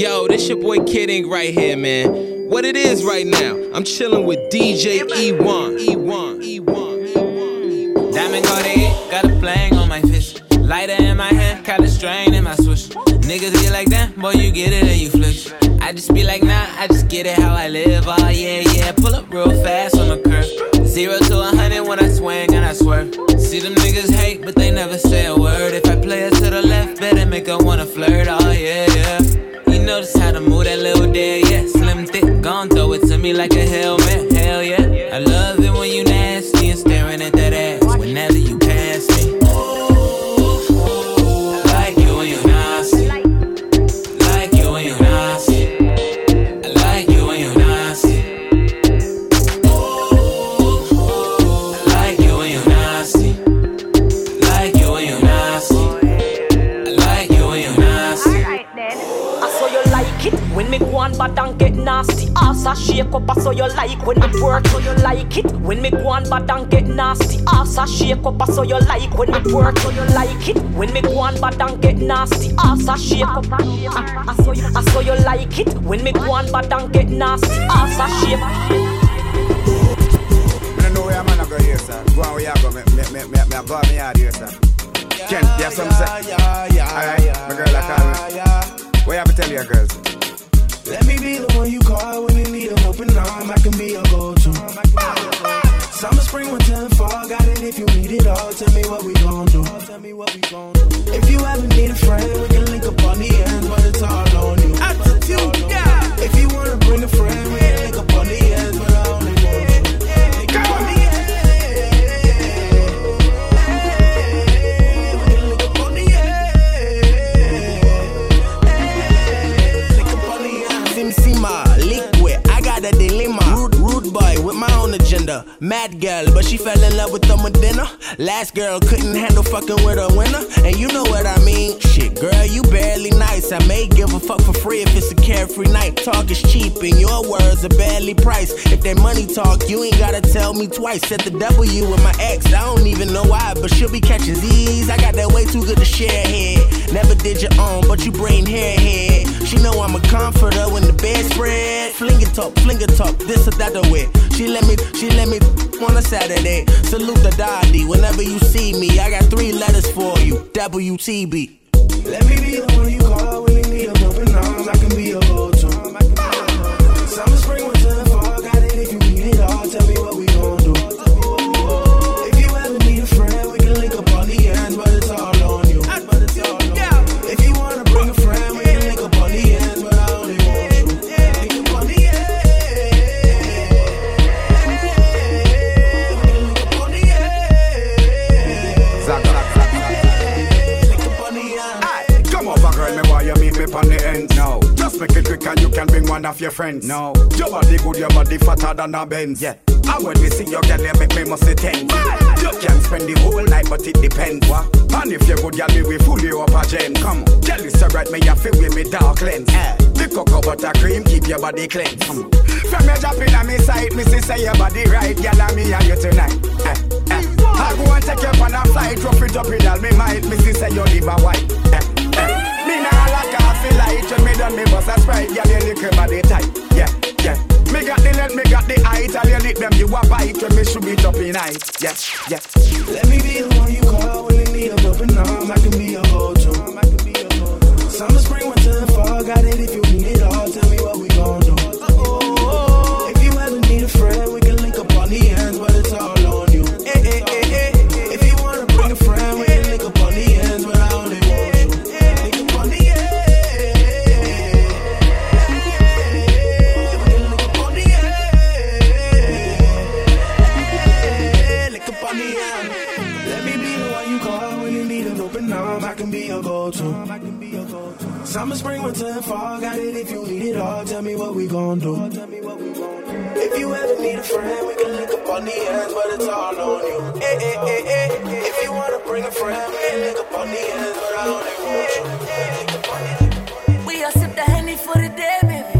Yo, this your boy Kid Ink right here, man. What it is right now, I'm chilling with DJ E1. E1. E1. Diamond Cartier, got a flang on my fist. Lighter in my hand, got a strain in my switch. Niggas get like that, boy, you get it and you flish. I just be like, nah, I just get it how I live. Oh, yeah, yeah. Pull up real fast on the curve. Zero to a hundred when I swing and I swerve. See them niggas hate, but they never say a word. If I play it to the left, better make her wanna flirt. Oh, yeah, yeah. You just how to move that little dead, yeah. Slim, thick, gon' throw it to me like a helmet. Hell yeah. I love Ass a shake up, I saw you like when me work. So you like it when me go on bad and get nasty. Ass a shake up, I saw you like when me work. So you like it when me go on bad and get nasty. Ass a shake up. I, I saw you, I saw you like it when me go on bad and get nasty. Ass a shake. I don't know where I'm gonna go here, sir. Go on where you go, me, me, me, me, me, go on me yard here, sir. Ken, you have something to say? Yeah, yeah, Alright, my girl, I call me. What you have to tell your girls? Let me be the one you call when you need a helping arm. I can be your go-to. Summer, spring, winter, and fall. Got it if you need it all. Tell me what we gon' do. If you ever need a friend, we can link up on the ends, Mad girl, but she fell in love with them with dinner. Last girl couldn't handle fucking with a winner. And you know what I mean. Shit, girl, you barely nice. I may give a fuck for free if it's a carefree night. Talk is cheap and your words are barely priced. If that money talk, you ain't gotta tell me twice. Set the W with my ex, I don't even know why, but she'll be catching Z's. I got that way too good to share head. Never did your own, but you brain hair head. She know I'm a comforter when the bed spread. Fling it talk, fling it talk, this or that way. She let me, she let me on a Saturday. Salute the daddy whenever you see me. I got three letters for you. WTB. Let me be the one you call when you need a open arms. I can be your go-to. Bring one of your friends. No, your body good, your body fatter than a Benz. Yeah. And when me see your girl, you make me must say tense. You can spend the whole night, but it depends. What? And if you're good, girl, me will fool you up a gem. Come on, girl, it's alright, me you feel with me dark lens. Eh. The cocoa butter cream keep your body clean. Come. From your dropping on me side, me see say your body right, girl, and me and you tonight. Eh, eh. I go and take you on a flight, drop it up it all me might, me see say you live a white. Eh, eh. Me nah like coffee light, when me done me bust a sprite, girl, you lick body tight. Yeah, yeah. Me got the length, me got the height, all you lick them, you a bite, when me should be up in night. Yeah, yeah. Let me be the one you call when you need a open arms. I can be your go-to. Summer, spring, winter, fall. Got it if you Summer, spring, winter, and fall. Got it if you need it all. Tell me what we gon' do. If you ever need a friend, we can link up on the ends, but it's all on you. Eh, eh, eh, eh. If you wanna bring a friend, we can link up on the ends, but I only want you. We are sip the honey for the day, baby.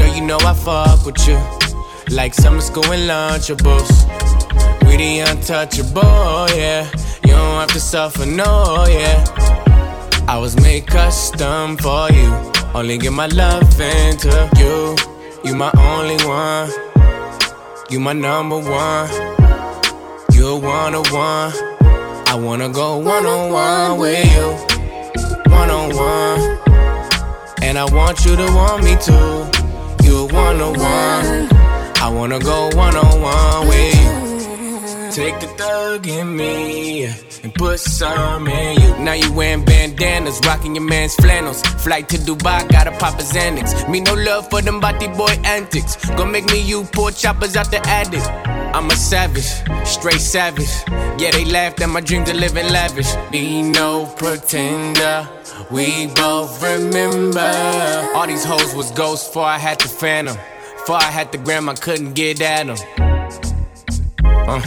Girl, you know I fuck with you. Like summer school and lunchables. We the untouchable, yeah. You don't have to suffer, no, yeah. I was made custom for you. Only give my love into you. You my only one. You my number one. You're one on one. I wanna go one on one with you. One on one. And I want you to want me too. You one on one. I wanna go one on one with you. Take the thug in me and put some in you. Now you wearing bandanas, rocking your man's flannels. Flight to Dubai, gotta pop a. Me no love for them body boy antics. Gonna make me you poor choppers out the attic. I'm a savage, straight savage. Yeah, they laughed at my dream to live in lavish. Be no pretender. We both remember all these hoes was ghosts before I had the phantom. Before I had the gram, I couldn't get at them. Uh.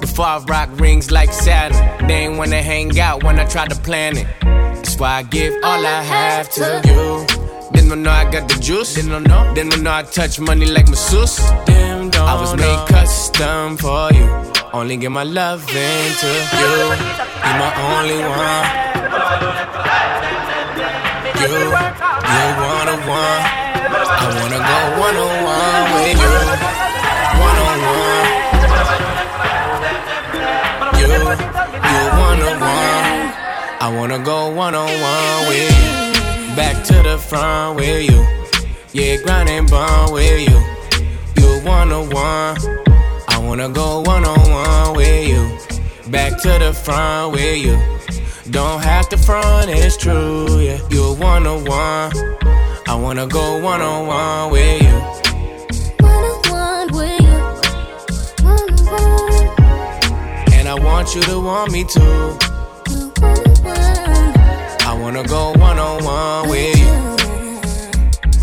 Before I rock rings like Saturn, they ain't wanna hang out when I try to plan it. That's why I give all I have to you. Didn't know I got the juice. Didn't know. Didn't know I touch money like masseuse. Damn, I was made custom for you. Only give my love into you. You my only one. You, you one on one. I wanna go one on one with you. One on one. You, you one on one. I wanna go one on one with you. Back to the front with you. Yeah, grind and bond with you. You one on one. I wanna go one on one with you. Back to the front with you. Don't have to front, it's true, yeah. You're one on one. I wanna go one on one with you. One on one with you. One on one. And I want you to want me too. I wanna go one on one with you.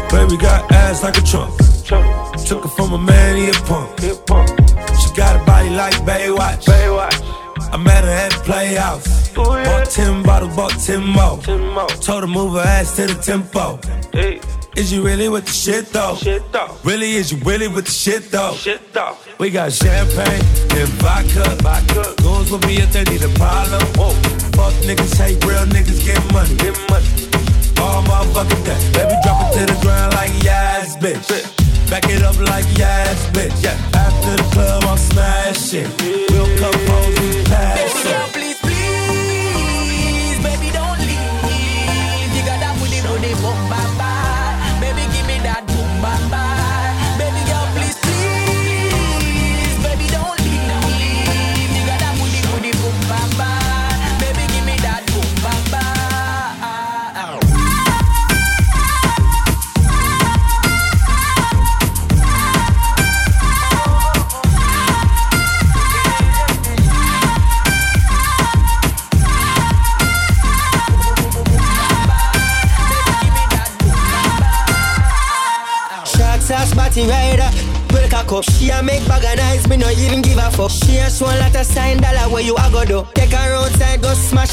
Baby got ass like a trunk. Took her from a man, he a punk. She got a body like Baywatch. I met her at the playhouse. Bought 10 bottles, bought 10 more. Told her move her ass to the tempo. Is you really with the shit though? Really, is you really with the shit though? We got champagne and vodka. vodka. Goons will be if they need a problem. Whoa. Fuck niggas, hate real niggas get money. Get money. All motherfucking day. Baby, drop it to the ground like yes, bitch. Back it up like yes, bitch. Yeah. After the club, I'm smashing. We'll come home, we pass.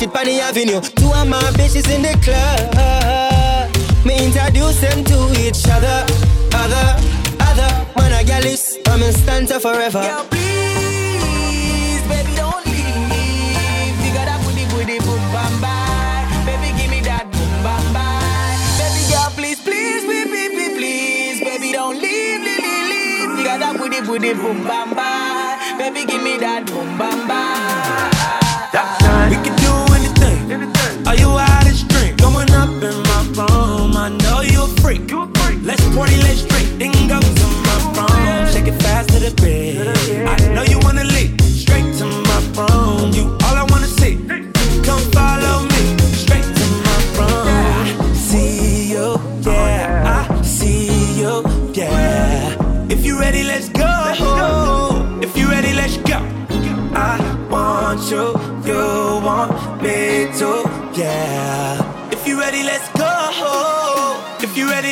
Go smash it on the avenue. Two of my bitches in the club. Me introduce them to each other, other, other. Man a gal is, I'm in stanza forever. Girl, please, baby, don't leave. You got that booty, boom, bam, bam. Baby, give me that boom, bam, bam. Baby, girl, please, please, please, please. Baby, don't leave, leave, leave. You got booty, booty, boom, bam, bam. Baby, give me that boom, bam, bam.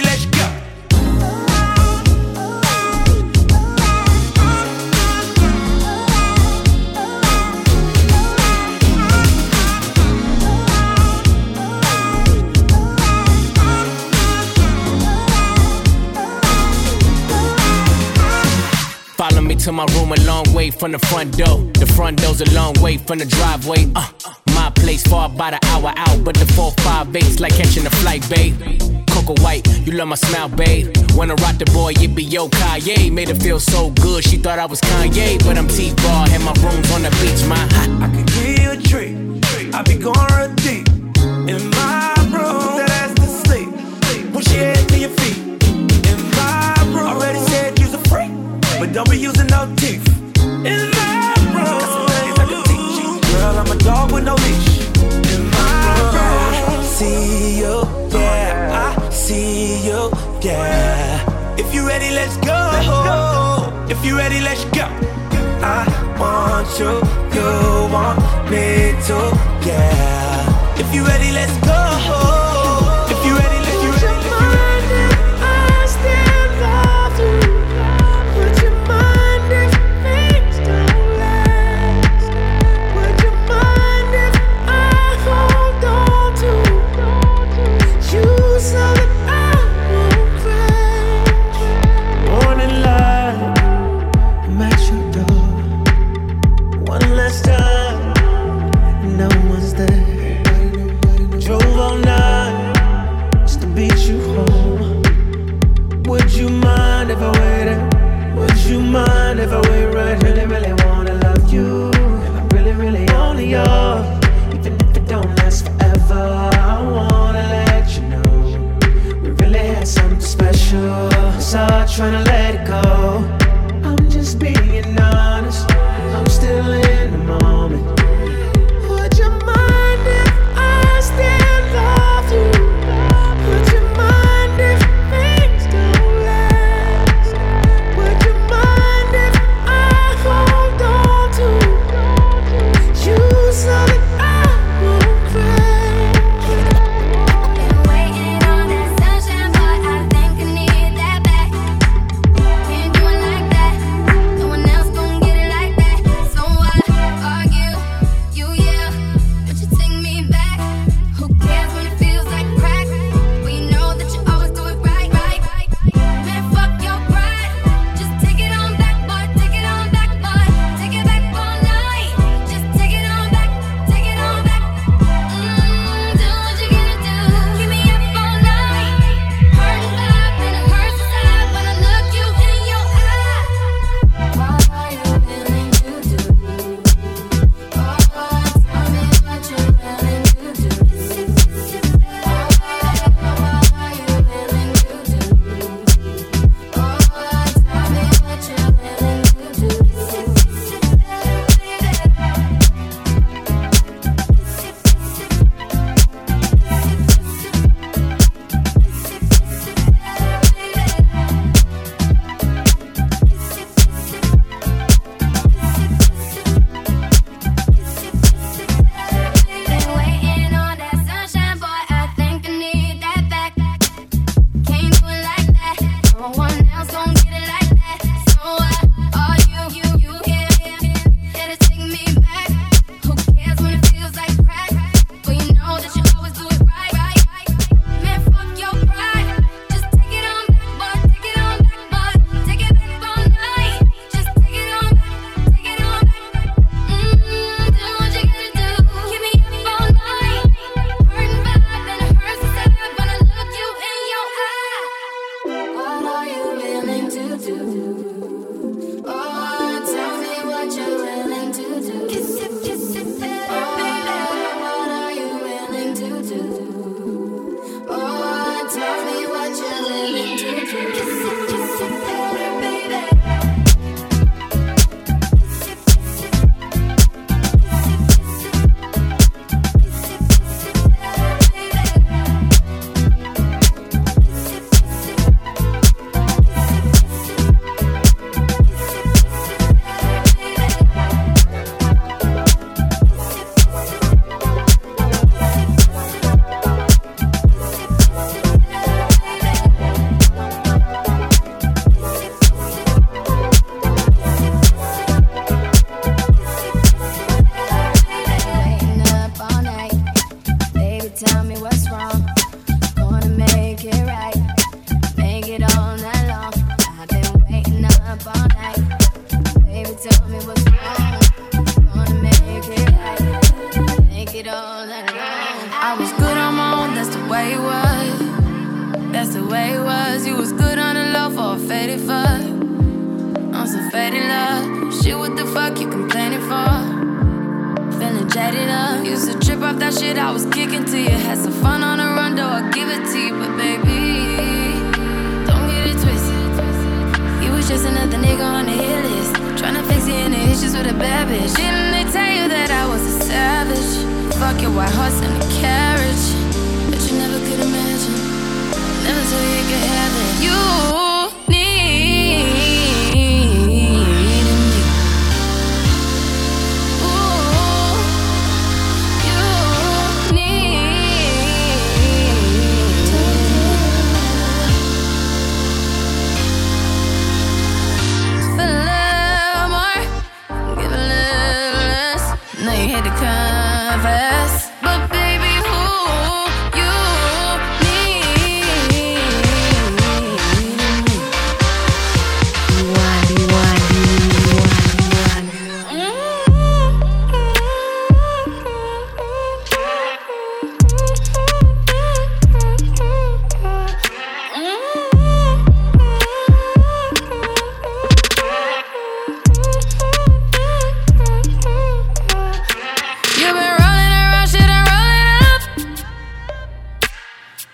Let's go. Follow me to my room a long way from the front door. The front door's a long way from the driveway. Uh, my place far about an hour out, but the four five 458's like catching a flight, babe. Coco White, you love my smile, babe. Wanna rock the boy, it be yo Kanye. Made her feel so good, she thought I was Kanye, but I'm T-Bar, and my room's on the beach, my. I could give you a treat. I be going real deep in my room. That ass to sleep. Push she head to your feet. In my room. Already said you's a freak, but don't be using no teeth. In If you ready, let's go. I want you, you want me to, yeah. If you ready, let's go. Trying to let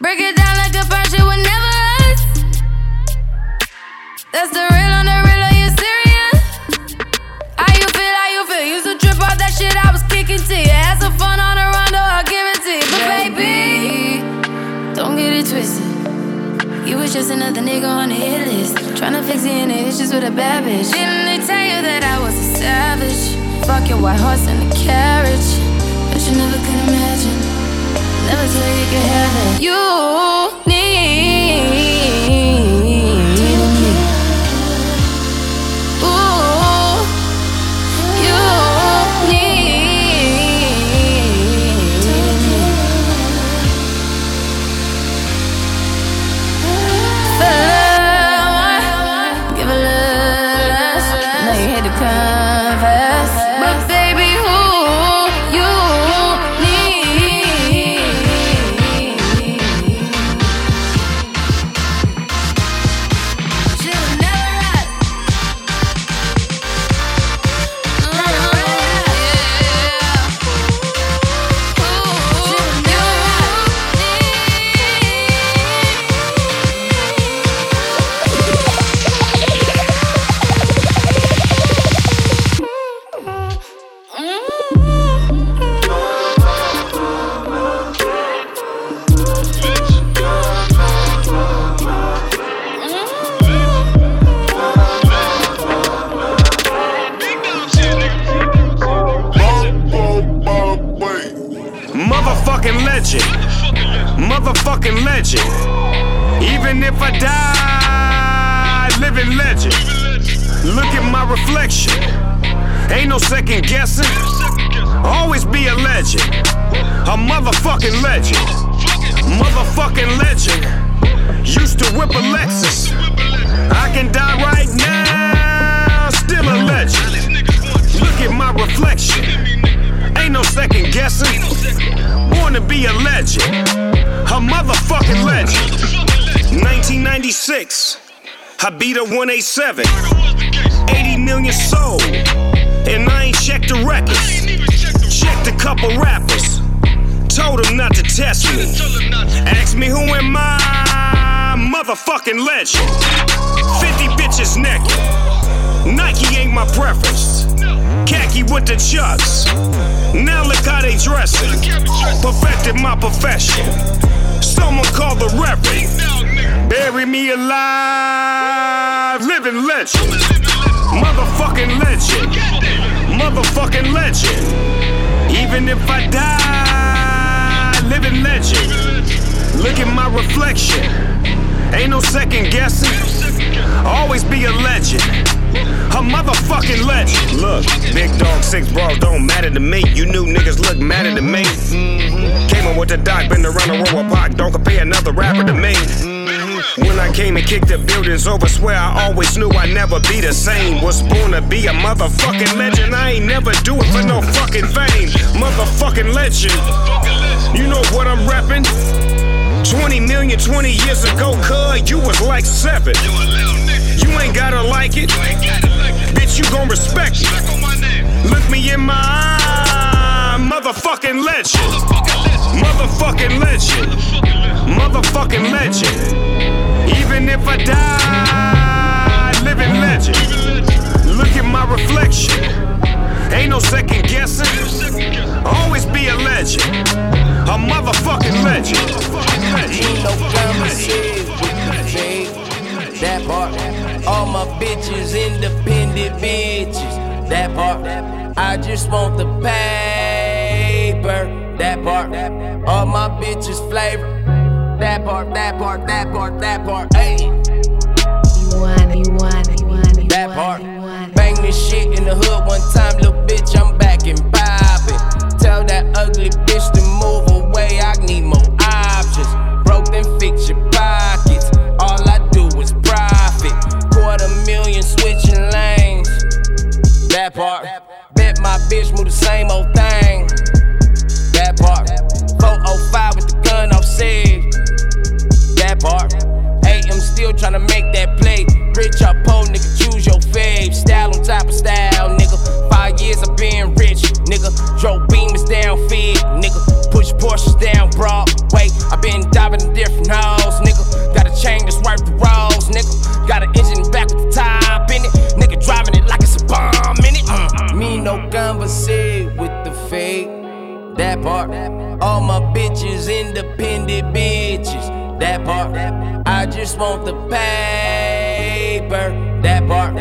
Break it down like a first shit would never us. That's the real on the real, are you serious? How you feel, how you feel? Used to trip off that shit I was kicking to you. Had some fun on the rondo, I'll give it to you. But baby, don't get it twisted. You was just another nigga on the hit list. Tryna fix your inner issues with a bad bitch. Didn't they tell you that I was a savage? Fuck your white horse and a carriage. But you never could imagine. Never thought you could have it. You Motherfucking legend. Even if I die, living legend. Look at my reflection. Ain't no second guessing. Always be a legend. A motherfucking legend. Motherfucking legend. Used to whip a Lexus. I can die right now. Still a legend. Look at my reflection. Ain't no second guessing. Born to be a legend. A motherfucking legend. 1996. I beat a 187. 80 million sold. And I ain't checked the records. Checked a couple rappers. Told them not to test me. Ask me who am I? Motherfucking legend. 50 bitches naked. Nike ain't my preference. Khaki with the chucks. Now look how they dressing. Perfected my profession. Someone call the reverend. Bury me alive. Living legend. Motherfucking legend. Motherfucking legend. Even if I die, living legend. Look at my reflection. Ain't no second guessing. Always be a legend. A motherfucking legend. Look, big dog, six bras don't matter to me. You new niggas look madder to me. Mm-hmm. Came on with the doc, been around the world with Pac. Don't compare another rapper to me. Mm-hmm. When I came and kicked the buildings over, swear I always knew I'd never be the same. Was born to be a motherfucking legend. I ain't never do it for no fucking fame. Motherfucking legend. You know what I'm reppin'? 20 million 20 years ago, cuz you was like seven. You ain't gotta like it. Bitch, you gon' respect it. Look me in my eye, motherfucking legend. Motherfucking legend. Motherfucking legend. Even if I die, living legend. Look at my reflection. Ain't no second guessing. Always be a legend. A motherfucking legend. Ain't no. That part. All my bitches independent bitches. That part. I just want the paper. That part. All my bitches flavor. That part, that part, that part, that part. Hey. You want it, you want it, you want it. That part. Bang this shit in the hood one time, little bitch, I'm back and poppin'. Tell that ugly bitch to move away, I need more options. Broke then fix your That part. Bet my bitch move the same old thing. That part. 405 with the gun off safe. That part. AM still tryna make that play. Rich or poor, nigga, choose your fave. Style on top of style, nigga. Five years of being rich, nigga. Drove beamers down fed, nigga. Push Porsches down Broadway. I been diving in different holes, bitches independent bitches. That part. I just want the paper. That part.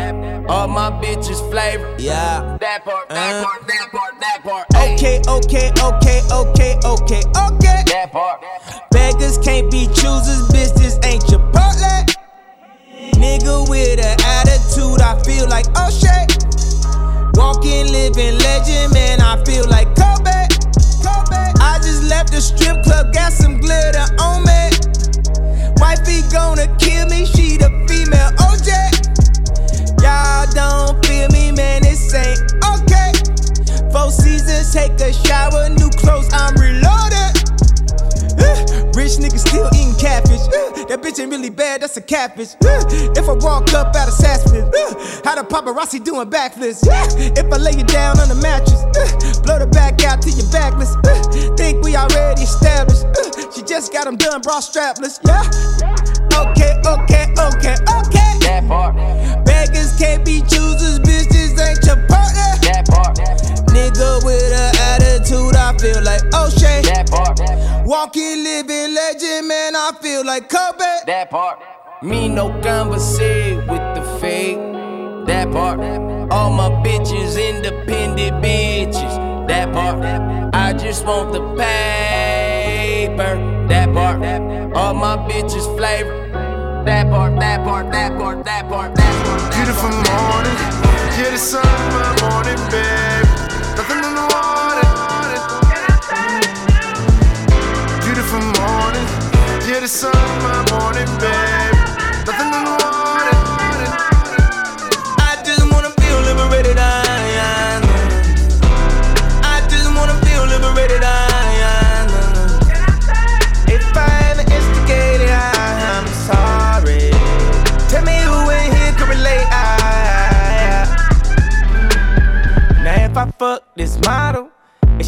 All my bitches flavor. Yeah. That part, that uh-huh. part, that part, that part. Okay, okay, okay, okay, okay, okay. That part. Beggars can't be choosers. This ain't Chipotle. Nigga with an attitude, I feel like oh shit. Walking, living legend, man. I feel like. Kobe. Left the strip club, got some glitter on me. Wifey gonna kill me, she the female OJ. Y'all don't feel me, man, this ain't okay. Four seasons, take a shower, new clothes, I'm reloaded. Rich nigga still eating catfish. That bitch ain't really bad, that's a catfish. If I walk up out of Saks Fifth, how the paparazzi doing backflips? If I lay you down on the mattress, blow the back out to your backless. Think we already established. She just got them done, bra strapless. Yeah. Okay, okay, okay, okay. That part. Beggars can't be choosers, bitches ain't your partner. That part. Nigga with an attitude, I feel like O'Shea. That part. Walking, living legend, man, I feel like Kobe. That part. Me no conversate with the fake. That part. All my bitches independent bitches. That part. I just want the paper. That part. All my bitches flavor. That part, that part, that part, that part, that part. Beautiful morning, yeah, the sun, my morning, babe. Nothing in the water. Beautiful morning, yeah, the sun, my morning, babe.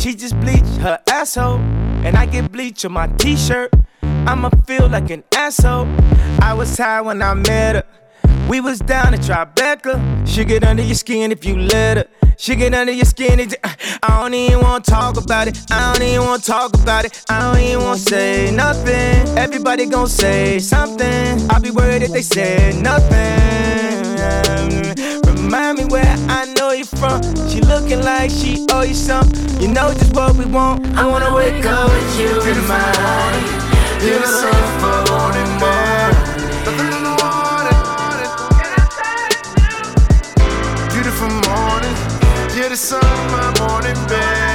She just bleached her asshole, and I get bleach on my t-shirt, I'ma feel like an asshole. I was high when I met her. We was down at Tribeca. She get under your skin if you let her. She get under your skin. It, I don't even wanna talk about it. I don't even wanna talk about it. I don't even wanna say nothing. Everybody gon' say something. I'll be worried if they say nothing. Remind me where I know you from looking like she owe you something. You know just what we want. I wanna wake up with you in mind. You're the so for more. Beautiful morning, yeah, the sun, my morning bed.